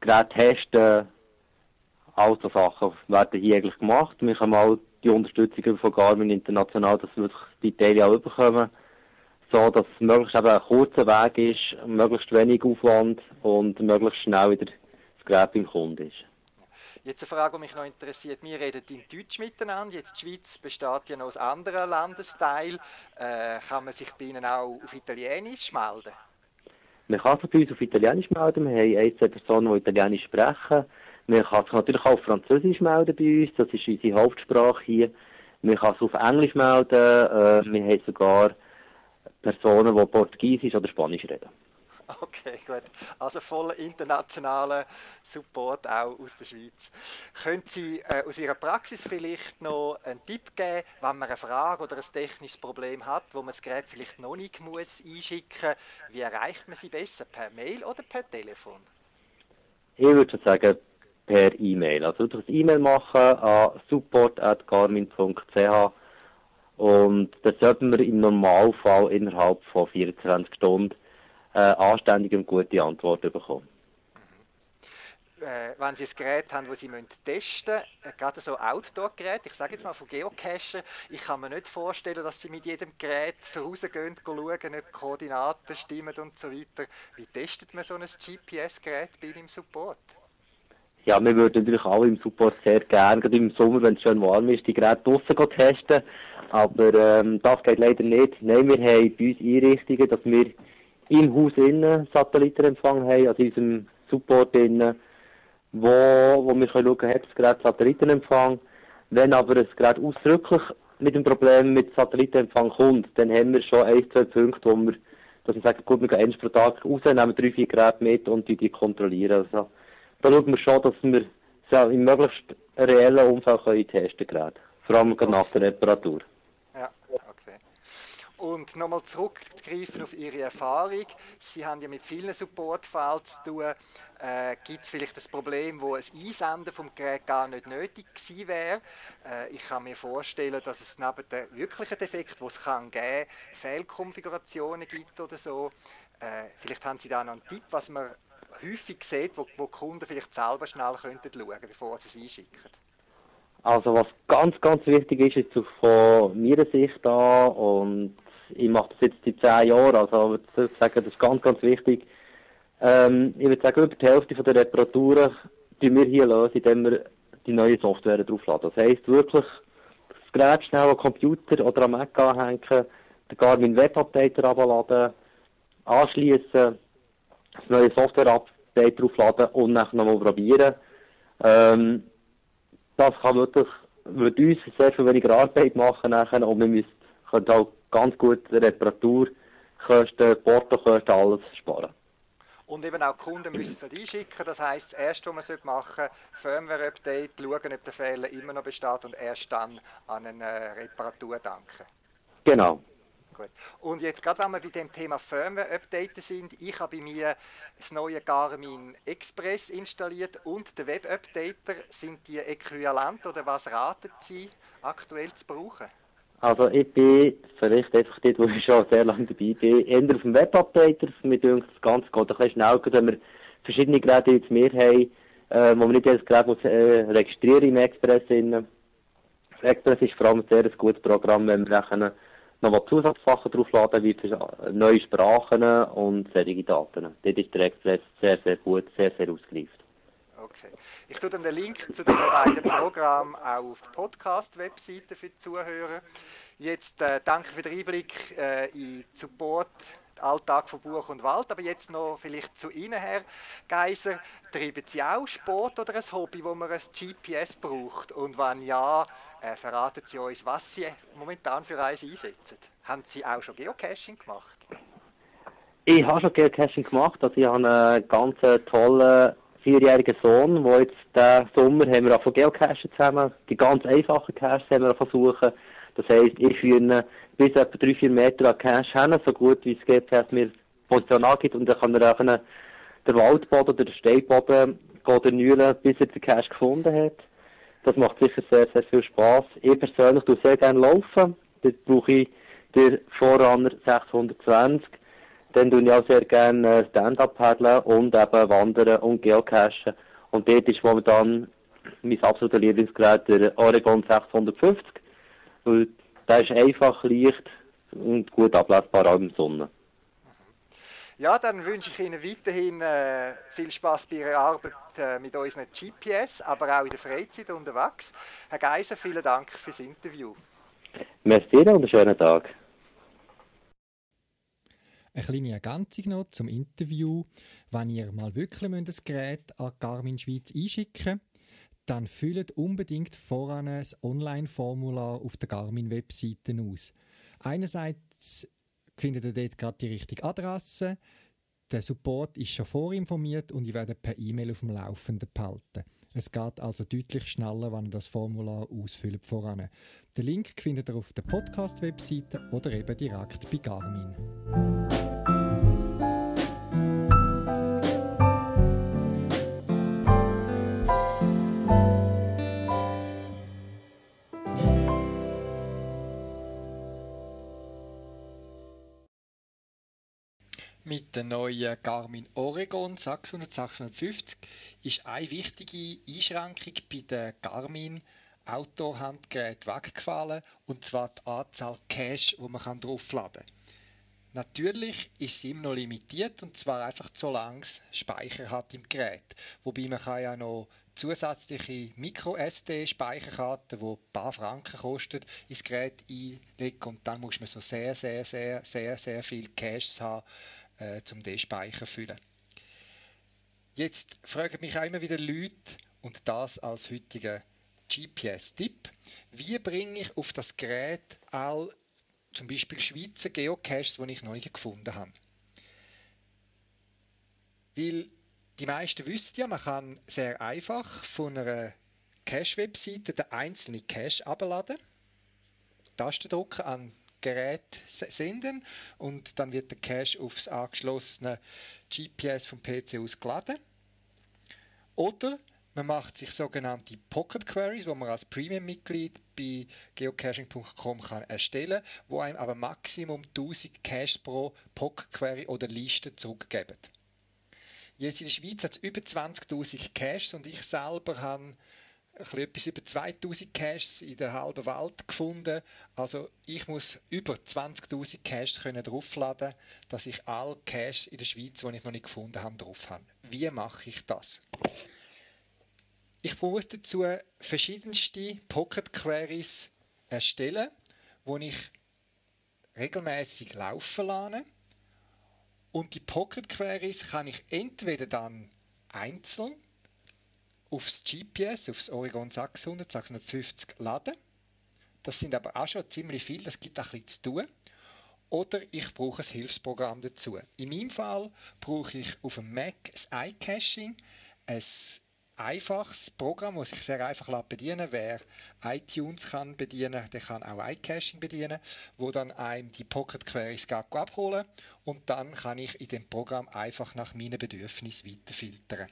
Geräte testen, all so Sachen werden hier eigentlich gemacht. Wir haben auch die Unterstützung von Garmin international, dass wir die Teile auch bekommen so dass es möglichst eben ein kurzer Weg ist, möglichst wenig Aufwand und möglichst schnell wieder das Gerät beim Kunden ist. Jetzt eine Frage, die mich noch interessiert. Wir reden in Deutsch miteinander. Jetzt die Schweiz besteht ja noch aus anderen Landesteilen. Äh, kann man sich bei Ihnen auch auf Italienisch melden? Man kann sich bei uns auf Italienisch melden. Wir haben ein, zwei Personen, die Italienisch sprechen. Man kann sich natürlich auch auf Französisch melden bei uns. Das ist unsere Hauptsprache hier. Man kann sich auf Englisch melden. Äh, wir haben sogar Personen, die Portugiesisch oder Spanisch reden. Okay, gut. Also voller internationaler Support auch aus der Schweiz. Können Sie äh, aus Ihrer Praxis vielleicht noch einen Tipp geben, wenn man eine Frage oder ein technisches Problem hat, wo man das Gerät vielleicht noch nicht muss einschicken muss? Wie erreicht man sie besser? Per Mail oder per Telefon? Ich würde sagen per E-Mail. Also das E-Mail machen an support.garmin.ch und das sollten wir im Normalfall innerhalb von 24 Stunden äh, anständige und gute Antworten bekommen. Mhm. Äh, wenn Sie ein Gerät haben, das Sie testen müssen, äh, gerade so Outdoor-Gerät, ich sage jetzt mal von Geocacher, ich kann mir nicht vorstellen, dass Sie mit jedem Gerät vorausgehen, schauen, ob die Koordinaten stimmen und so weiter. Wie testet man so ein GPS-Gerät bei Ihnen im Support? Ja, wir würden natürlich alle im Support sehr gerne, gerade im Sommer, wenn es schön warm ist, die Geräte draussen testen. Aber ähm, das geht leider nicht. Nein, wir haben bei uns Einrichtungen, dass wir im Haus innen Satellitenempfang haben, also in unserem Support innen, wo, wo wir können schauen, hat das Gerät Satellitenempfang. Wenn aber das Gerät ausdrücklich mit dem Problem mit Satellitenempfang kommt, dann haben wir schon ein, zwei Punkte, wo wir, dass wir sagen, gut, wir gehen eins pro Tag raus, nehmen drei, vier Geräte mit und die, kontrollieren. Also, da schauen wir schon, dass wir ja, im möglichst reellen Umfeld können testen können. Vor allem nach der Reparatur. Und nochmal zurückzugreifen auf Ihre Erfahrung. Sie haben ja mit vielen Supportfällen zu tun. Äh, Gibt es vielleicht das Problem, wo ein Einsenden vom Gerät gar nicht nötig gewesen wäre? Äh, ich kann mir vorstellen, dass es neben den wirklichen Defekten, die es kann geben, Fehlkonfigurationen gibt oder so. Äh, vielleicht haben Sie da noch einen Tipp, was man häufig sieht, wo, wo Kunden vielleicht selber schnell könnten schauen, bevor sie es einschicken. Also was ganz, ganz wichtig ist, ist von meiner Sicht da und ich mache das jetzt seit zehn Jahren, also ich würde sagen, das ist ganz, ganz wichtig. Ähm, ich würde sagen, über die Hälfte der Reparaturen tun wir hier lösen, indem wir die neue Software draufladen. Das heisst wirklich, das Gerät schnell am Computer oder am Mac anhängen, den Garmin Web Updater abladen, anschließen, das neue Software-Update draufladen und dann nochmal probieren. Ähm, das kann wirklich, würde uns sehr viel weniger Arbeit machen nachher und wir müssen, können auch ganz gut Reparaturkosten, Portokosten, alles sparen. Und eben auch die Kunden müssen es einschicken. Das heisst, das erste, was man machen sollte, Firmware-Update, schauen, ob der Fehler immer noch besteht und erst dann an eine Reparatur danken. Genau. Gut. Und jetzt gerade, wenn wir bei dem Thema Firmware-Updaten sind, ich habe bei mir das neue Garmin Express installiert und der Web-Updater. Sind die äquivalent oder was raten Sie aktuell zu brauchen? Also ich bin vielleicht einfach dort, wo ich schon sehr lange dabei bin, eher auf dem Web-Updater. Mir denkt das Ganze geht ein bisschen schnell, wenn wir verschiedene Geräte jetzt mehr haben, äh, wo man nicht jedes Gerät muss, äh, registrieren im Express. Innen. Express ist vor allem ein sehr gutes Programm, wenn wir dann nochmal Zusatzsachen draufladen, wie neue Sprachen und solche Daten. Dort ist der Express sehr, sehr gut, sehr, sehr ausgereift. Okay. Ich tue dann den Link zu den beiden Programmen auch auf der Podcast-Webseite für die Zuhörer. Jetzt äh, danke für den Einblick äh, in Support Alltag von Buch und Wald. Aber jetzt noch vielleicht zu Ihnen, Herr Geiser. Treiben Sie auch Sport oder ein Hobby, wo man ein GPS braucht? Und wenn ja, äh, verraten Sie uns, was Sie momentan für eins einsetzen. Haben Sie auch schon Geocaching gemacht? Ich habe schon Geocaching gemacht. Also ich habe einen ganz tollen vierjährigen Sohn, der jetzt diesen Sommer haben wir auch von Geocachen zusammen. Die ganz einfachen Caches haben wir versuchen. Das heisst, ich führe bis etwa 3-4 Meter an Cache hin, so gut wie es GPS mir Position angibt. Und dann kann er auch den Waldboden oder den Steinboden erneuern, bis er den Cache gefunden hat. Das macht sicher sehr, sehr viel Spass. Ich persönlich tue sehr gerne laufen. Dort brauche ich den Vorrunner 620. Dann tue ich auch sehr gerne Stand-up paddeln und eben wandern und geocachen. Und dort ist momentan mein absoluter Lieblingsgerät der Oregon 650. Weil der ist einfach, leicht und gut ablesbar auch im Sonne. Ja, dann wünsche ich Ihnen weiterhin äh, viel Spaß bei Ihrer Arbeit äh, mit unseren GPS, aber auch in der Freizeit unterwegs. Herr Geiser, vielen Dank fürs Interview. Merci und einen schönen Tag. Eine kleine Ergänzung noch zum Interview. Wenn ihr mal wirklich ein Gerät an Garmin Schweiz einschicken dann füllt unbedingt voran ein Online-Formular auf der Garmin-Webseite aus. Einerseits findet ihr dort gerade die richtige Adresse, der Support ist schon vorinformiert und ihr werdet per E-Mail auf dem Laufenden behalten. Es geht also deutlich schneller, wenn ihr das Formular ausfüllt voran. Den Link findet ihr auf der Podcast-Webseite oder eben direkt bei Garmin. Mit der neuen Garmin Oregon 600 650 ist eine wichtige Einschränkung bei den Garmin Outdoor-Handgeräten weggefallen, und zwar die Anzahl Cache, die man draufladen kann. Natürlich ist sie immer noch limitiert, und zwar einfach so lange es Speicher hat im Gerät. Wobei man kann ja noch zusätzliche Micro-SD-Speicherkarten, die ein paar Franken kosten, ins Gerät einlegen und dann muss man so sehr, sehr, sehr, sehr, sehr viel Caches haben, äh, zum den Speicher füllen. Jetzt fragen mich auch immer wieder Leute, und das als heutiger GPS-Tipp, wie bringe ich auf das Gerät all zum Beispiel Schweizer Geocaches, die ich noch nicht gefunden habe. Weil die meisten wissen ja, man kann sehr einfach von einer Cache-Webseite den einzelnen Cache abladen, Tastendrucker an Gerät senden und dann wird der Cache aufs angeschlossene GPS vom PC aus geladen. Oder man macht sich sogenannte Pocket Queries, wo man als Premium-Mitglied bei geocaching.com kann erstellen, wo einem aber Maximum 1000 Caches pro Pocket Query oder Liste zurückgeben. Jetzt in der Schweiz hat es über 20.000 Caches und ich selber habe etwas über 2000 Caches in der halben Welt gefunden. Also ich muss über 20.000 Caches können draufladen, dass ich alle Caches in der Schweiz, die ich noch nicht gefunden habe, drauf habe. Wie mache ich das? Ich muss dazu verschiedenste Pocket Queries erstellen, wo ich regelmäßig laufen lasse. Und die Pocket Queries kann ich entweder dann einzeln aufs GPS, aufs Oregon 600, 650 laden. Das sind aber auch schon ziemlich viel, das gibt auch ein bisschen zu tun. Oder ich brauche ein Hilfsprogramm dazu. In meinem Fall brauche ich auf dem Mac ein iCaching, ein einfaches Programm, das sich sehr einfach bedienen Wer iTunes kann bedienen, der kann auch iCaching bedienen, wo dann einem die Pocket Queries abholen und dann kann ich in dem Programm einfach nach meinen Bedürfnissen weiterfiltern.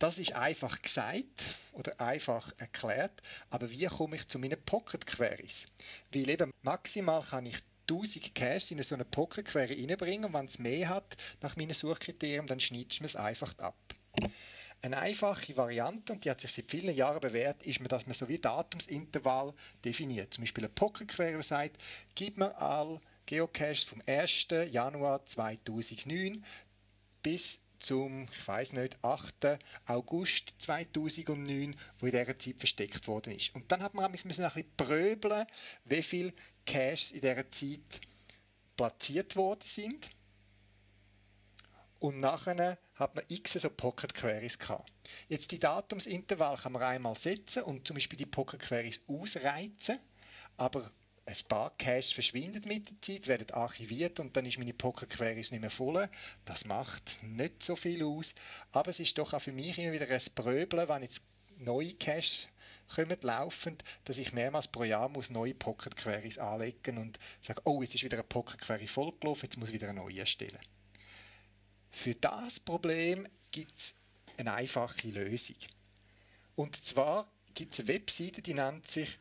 Das ist einfach gesagt oder einfach erklärt, aber wie komme ich zu meinen Pocket Queries? Weil eben maximal kann ich 1000 Caches in so eine Pocket Query reinbringen und wenn es mehr hat nach meinen Suchkriterien, dann schneidet man es einfach ab. Eine einfache Variante, und die hat sich seit vielen Jahren bewährt, ist, dass man so wie Datumsintervall definiert. Zum Beispiel eine Pocket Query sagt, gib mir all Geocaches vom 1. Januar 2009 bis zum, ich weiß nicht, 8. August 2009, wo in dieser Zeit versteckt worden ist. Und dann hat man ein bisschen pröbeln, wie viele Caches in dieser Zeit platziert worden sind. Und nachher hat man x so Pocket Queries gehabt. Jetzt die Datumsintervall kann man einmal setzen und zum Beispiel die Pocket Queries ausreizen, aber ein paar Caches verschwinden mit der Zeit, werden archiviert und dann ist meine Pocket Queries nicht mehr voll. Das macht nicht so viel aus, aber es ist doch auch für mich immer wieder ein Pröbeln, wenn jetzt neue Caches kommen laufend, dass ich mehrmals pro Jahr muss neue Pocket Queries anlegen und sage, oh, jetzt ist wieder eine Pocket Query vollgelaufen, jetzt muss ich wieder eine neue erstellen. Für das Problem gibt es eine einfache Lösung. Und zwar gibt es eine Webseite, die nennt sich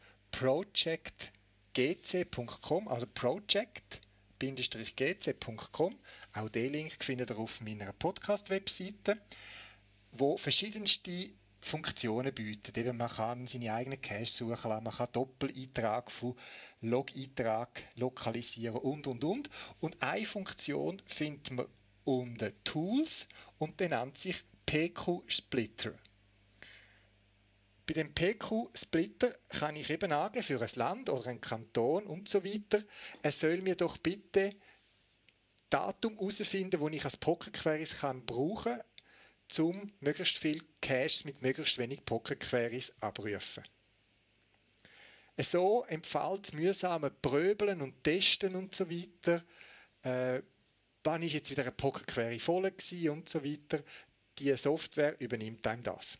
projectgc.com, also project-gc.com. Auch den Link findet ihr auf meiner Podcast-Webseite, wo verschiedenste Funktionen bietet. Eben man kann seine eigenen Cache suchen lassen, man kann Doppeleintrag von Log-Eintrag lokalisieren und und und. Und eine Funktion findet man unter Tools und der nennt sich PQ Splitter. Bei dem PQ Splitter kann ich eben angeben für ein Land oder einen Kanton und so weiter. Er soll mir doch bitte Datum herausfinden, wo ich als Pocket Queries kann brauchen, um möglichst viel Caches mit möglichst wenig Pocket Queries abrufen. So empfiehlt es mühsame Pröbeln und Testen und so weiter. Äh, wann ist jetzt wieder eine Pocket Query voll und so weiter. Die Software übernimmt einem das.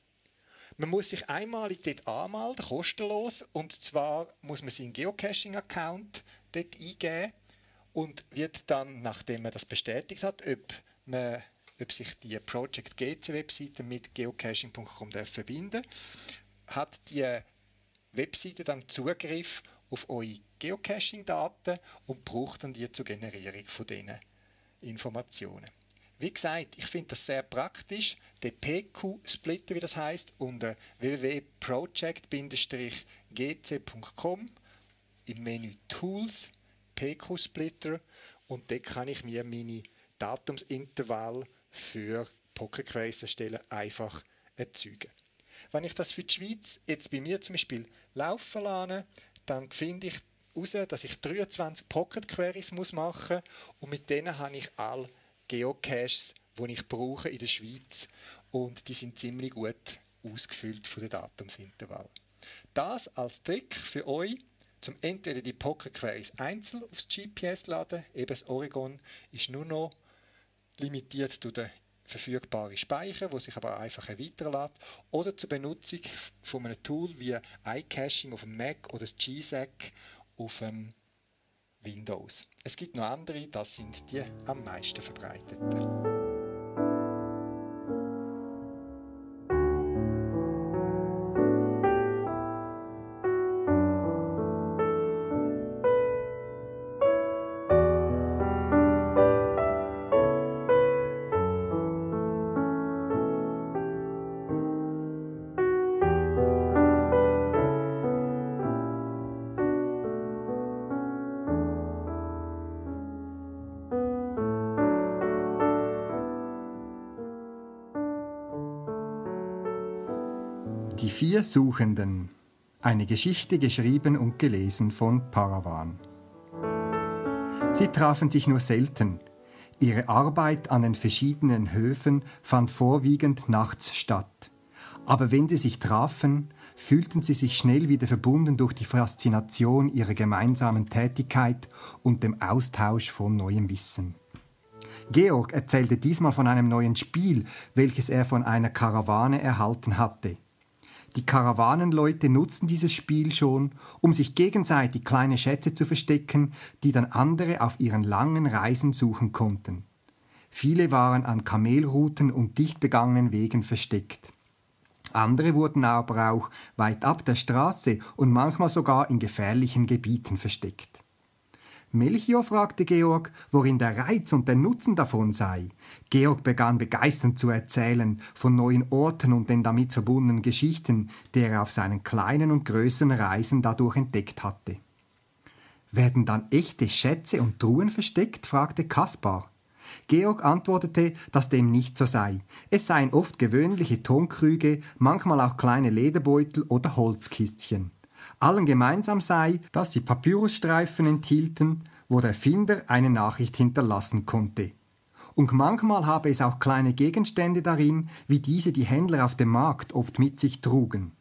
Man muss sich einmalig dort anmelden, kostenlos, und zwar muss man seinen Geocaching-Account dort eingeben und wird dann, nachdem man das bestätigt hat, ob, man, ob sich die Project GC Webseite mit geocaching.com verbinden hat die Webseite dann Zugriff auf eure Geocaching-Daten und braucht dann die zur Generierung von denen Informationen. Wie gesagt, ich finde das sehr praktisch. Der PQ-Splitter, wie das heißt, unter www.project-gc.com im Menü Tools PQ-Splitter und dort kann ich mir meine Datumsintervall für Pocket Queries erstellen einfach erzeugen. Wenn ich das für die Schweiz jetzt bei mir zum Beispiel laufen lasse, dann finde ich raus, dass ich 23 Pocket Queries muss machen und mit denen habe ich alle Geocaches, die ich brauche in der Schweiz. Und die sind ziemlich gut ausgefüllt von den Datumsintervall. Das als Trick für euch, zum entweder die Pocket Queries einzeln aufs GPS laden, eben das Oregon ist nur noch limitiert durch den verfügbaren Speicher, wo sich aber einfach erweitern lässt, oder zur Benutzung von einem Tool wie iCaching auf dem Mac oder das GSAC auf dem Windows. Es gibt noch andere, das sind die am meisten verbreiteten. Suchenden. Eine Geschichte geschrieben und gelesen von Paravan. Sie trafen sich nur selten. Ihre Arbeit an den verschiedenen Höfen fand vorwiegend nachts statt. Aber wenn sie sich trafen, fühlten sie sich schnell wieder verbunden durch die Faszination ihrer gemeinsamen Tätigkeit und dem Austausch von neuem Wissen. Georg erzählte diesmal von einem neuen Spiel, welches er von einer Karawane erhalten hatte. Die Karawanenleute nutzten dieses Spiel schon, um sich gegenseitig kleine Schätze zu verstecken, die dann andere auf ihren langen Reisen suchen konnten. Viele waren an Kamelrouten und dicht begangenen Wegen versteckt. Andere wurden aber auch weit ab der Straße und manchmal sogar in gefährlichen Gebieten versteckt. Melchior fragte Georg, worin der Reiz und der Nutzen davon sei. Georg begann begeisternd zu erzählen von neuen Orten und den damit verbundenen Geschichten, die er auf seinen kleinen und größeren Reisen dadurch entdeckt hatte. Werden dann echte Schätze und Truhen versteckt? fragte Kaspar. Georg antwortete, dass dem nicht so sei. Es seien oft gewöhnliche Tonkrüge, manchmal auch kleine Lederbeutel oder Holzkistchen. Allen gemeinsam sei, dass sie Papyrusstreifen enthielten, wo der Finder eine Nachricht hinterlassen konnte. Und manchmal habe es auch kleine Gegenstände darin, wie diese die Händler auf dem Markt oft mit sich trugen.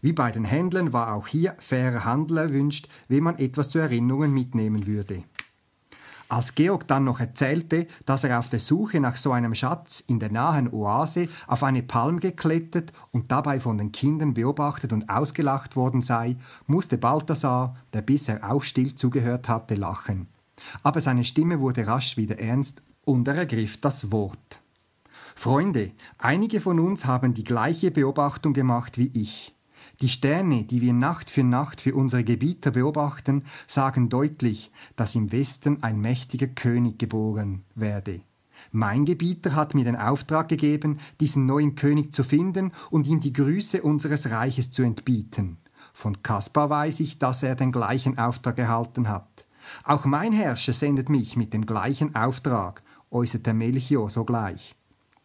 Wie bei den Händlern war auch hier fairer Handel erwünscht, wenn man etwas zur Erinnerung mitnehmen würde. Als Georg dann noch erzählte, dass er auf der Suche nach so einem Schatz in der nahen Oase auf eine Palm geklettert und dabei von den Kindern beobachtet und ausgelacht worden sei, musste Balthasar, der bisher auch still zugehört hatte, lachen. Aber seine Stimme wurde rasch wieder ernst und er ergriff das Wort. Freunde, einige von uns haben die gleiche Beobachtung gemacht wie ich. Die Sterne, die wir Nacht für Nacht für unsere Gebieter beobachten, sagen deutlich, dass im Westen ein mächtiger König geboren werde. Mein Gebieter hat mir den Auftrag gegeben, diesen neuen König zu finden und ihm die Grüße unseres Reiches zu entbieten. Von Kaspar weiß ich, dass er den gleichen Auftrag erhalten hat. Auch mein Herrscher sendet mich mit dem gleichen Auftrag, äußerte Melchior sogleich.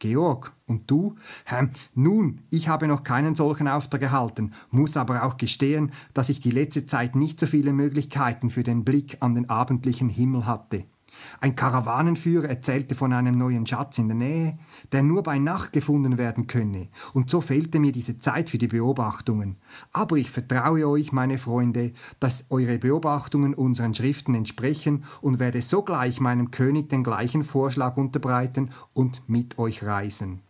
Georg, und du? Hm, nun, ich habe noch keinen solchen Auftrag erhalten, muss aber auch gestehen, dass ich die letzte Zeit nicht so viele Möglichkeiten für den Blick an den abendlichen Himmel hatte. Ein Karawanenführer erzählte von einem neuen Schatz in der Nähe, der nur bei Nacht gefunden werden könne, und so fehlte mir diese Zeit für die Beobachtungen. Aber ich vertraue euch, meine Freunde, dass eure Beobachtungen unseren Schriften entsprechen und werde sogleich meinem König den gleichen Vorschlag unterbreiten und mit euch reisen.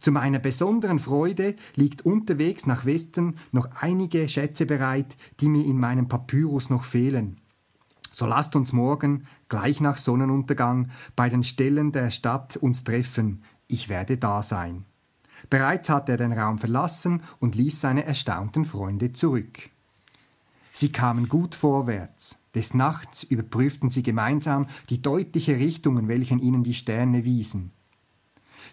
Zu meiner besonderen Freude liegt unterwegs nach Westen noch einige Schätze bereit, die mir in meinem Papyrus noch fehlen. So lasst uns morgen, gleich nach Sonnenuntergang, bei den Stellen der Stadt uns treffen. Ich werde da sein. Bereits hatte er den Raum verlassen und ließ seine erstaunten Freunde zurück. Sie kamen gut vorwärts. Des Nachts überprüften sie gemeinsam die deutliche Richtung, in welchen ihnen die Sterne wiesen.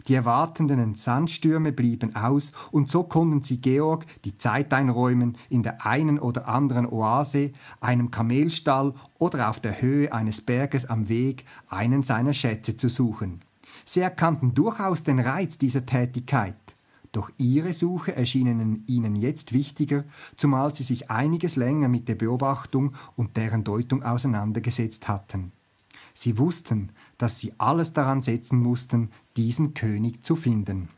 Die erwartenden Sandstürme blieben aus, und so konnten sie Georg die Zeit einräumen, in der einen oder anderen Oase, einem Kamelstall oder auf der Höhe eines Berges am Weg einen seiner Schätze zu suchen. Sie erkannten durchaus den Reiz dieser Tätigkeit. Doch ihre Suche erschien ihnen jetzt wichtiger, zumal sie sich einiges länger mit der Beobachtung und deren Deutung auseinandergesetzt hatten. Sie wussten, dass sie alles daran setzen mussten, diesen König zu finden.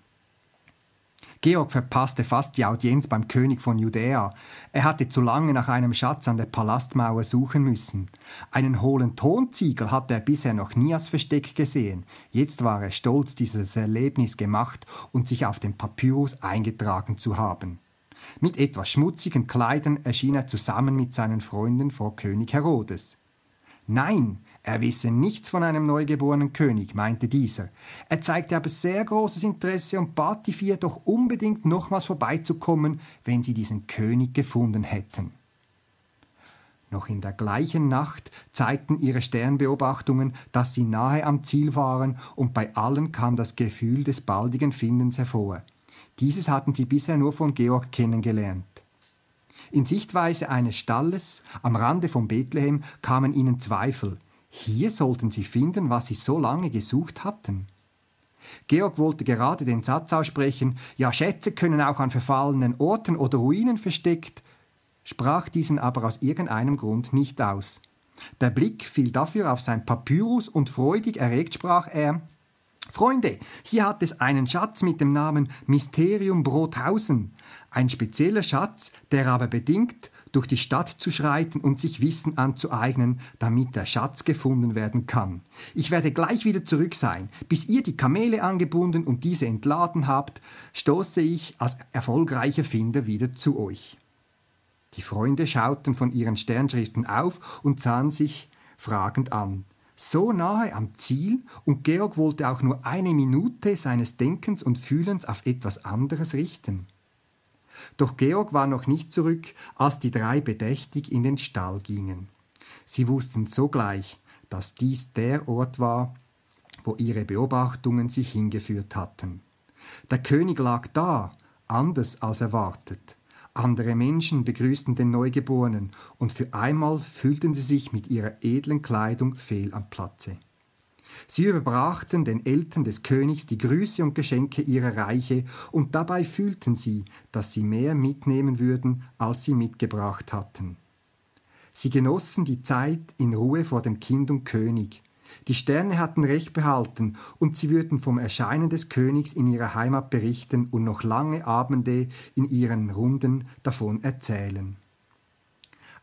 Georg verpasste fast die Audienz beim König von Judäa. Er hatte zu lange nach einem Schatz an der Palastmauer suchen müssen. Einen hohlen Tonziegel hatte er bisher noch nie als Versteck gesehen. Jetzt war er stolz, dieses Erlebnis gemacht und sich auf dem Papyrus eingetragen zu haben. Mit etwas schmutzigen Kleidern erschien er zusammen mit seinen Freunden vor König Herodes. Nein, er wisse nichts von einem neugeborenen König, meinte dieser. Er zeigte aber sehr großes Interesse und bat die vier doch unbedingt nochmals vorbeizukommen, wenn sie diesen König gefunden hätten. Noch in der gleichen Nacht zeigten ihre Sternbeobachtungen, dass sie nahe am Ziel waren, und bei allen kam das Gefühl des baldigen Findens hervor. Dieses hatten sie bisher nur von Georg kennengelernt. In Sichtweise eines Stalles am Rande von Bethlehem kamen ihnen Zweifel. Hier sollten sie finden, was sie so lange gesucht hatten. Georg wollte gerade den Satz aussprechen, ja Schätze können auch an verfallenen Orten oder Ruinen versteckt, sprach diesen aber aus irgendeinem Grund nicht aus. Der Blick fiel dafür auf sein Papyrus und freudig erregt sprach er Freunde, hier hat es einen Schatz mit dem Namen Mysterium Brothausen, ein spezieller Schatz, der aber bedingt durch die Stadt zu schreiten und sich Wissen anzueignen, damit der Schatz gefunden werden kann. Ich werde gleich wieder zurück sein. Bis ihr die Kamele angebunden und diese entladen habt, stoße ich als erfolgreicher Finder wieder zu euch. Die Freunde schauten von ihren Sternschriften auf und sahen sich fragend an. So nahe am Ziel, und Georg wollte auch nur eine Minute seines Denkens und Fühlens auf etwas anderes richten. Doch Georg war noch nicht zurück, als die drei bedächtig in den Stall gingen. Sie wussten sogleich, dass dies der Ort war, wo ihre Beobachtungen sich hingeführt hatten. Der König lag da, anders als erwartet. Andere Menschen begrüßten den Neugeborenen, und für einmal fühlten sie sich mit ihrer edlen Kleidung fehl am Platze. Sie überbrachten den Eltern des Königs die Grüße und Geschenke ihrer Reiche, und dabei fühlten sie, dass sie mehr mitnehmen würden, als sie mitgebracht hatten. Sie genossen die Zeit in Ruhe vor dem Kind und König. Die Sterne hatten Recht behalten, und sie würden vom Erscheinen des Königs in ihrer Heimat berichten und noch lange Abende in ihren Runden davon erzählen.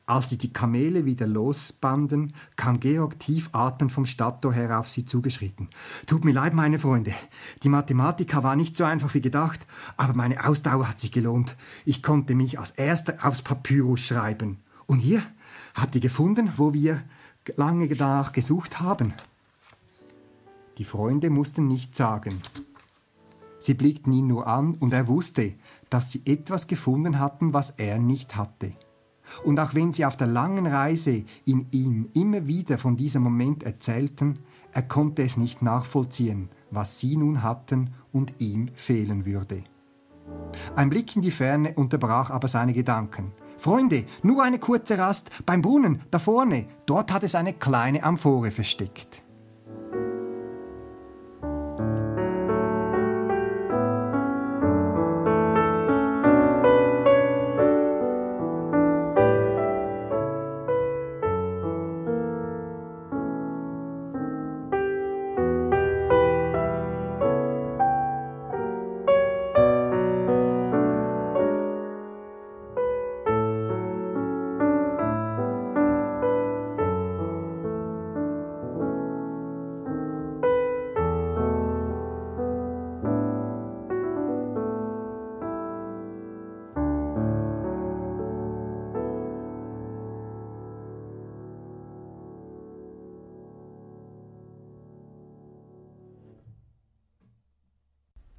Als sie die Kamele wieder losbanden, kam Georg tief atmend vom Stadttor her auf sie zugeschritten. Tut mir leid, meine Freunde. Die Mathematika war nicht so einfach wie gedacht, aber meine Ausdauer hat sich gelohnt. Ich konnte mich als Erster aufs Papyrus schreiben. Und ihr? Habt ihr gefunden, wo wir lange danach gesucht haben? Die Freunde mussten nichts sagen. Sie blickten ihn nur an, und er wusste, dass sie etwas gefunden hatten, was er nicht hatte. Und auch wenn sie auf der langen Reise in ihm immer wieder von diesem Moment erzählten, er konnte es nicht nachvollziehen, was sie nun hatten und ihm fehlen würde. Ein Blick in die Ferne unterbrach aber seine Gedanken. Freunde, nur eine kurze Rast beim Brunnen, da vorne, dort hat es eine kleine Amphore versteckt.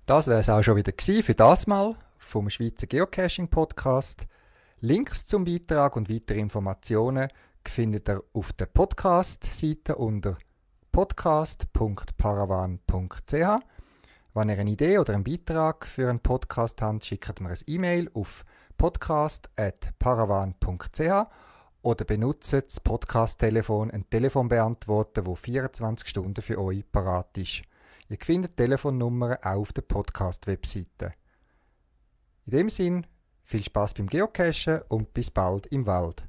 Das wäre es auch schon wieder für das Mal vom Schweizer Geocaching Podcast. Links zum Beitrag und weitere Informationen findet ihr auf der Podcast-Seite unter podcast.paravan.ch. Wenn ihr eine Idee oder einen Beitrag für einen Podcast habt, schickt mir ein E-Mail auf podcast.paravan.ch oder benutzt das Podcast-Telefon, ein Telefonbeantworter, wo 24 Stunden für euch parat ist. Ihr findet Telefonnummern auch auf der Podcast-Webseite. In dem Sinn, viel Spaß beim Geocachen und bis bald im Wald.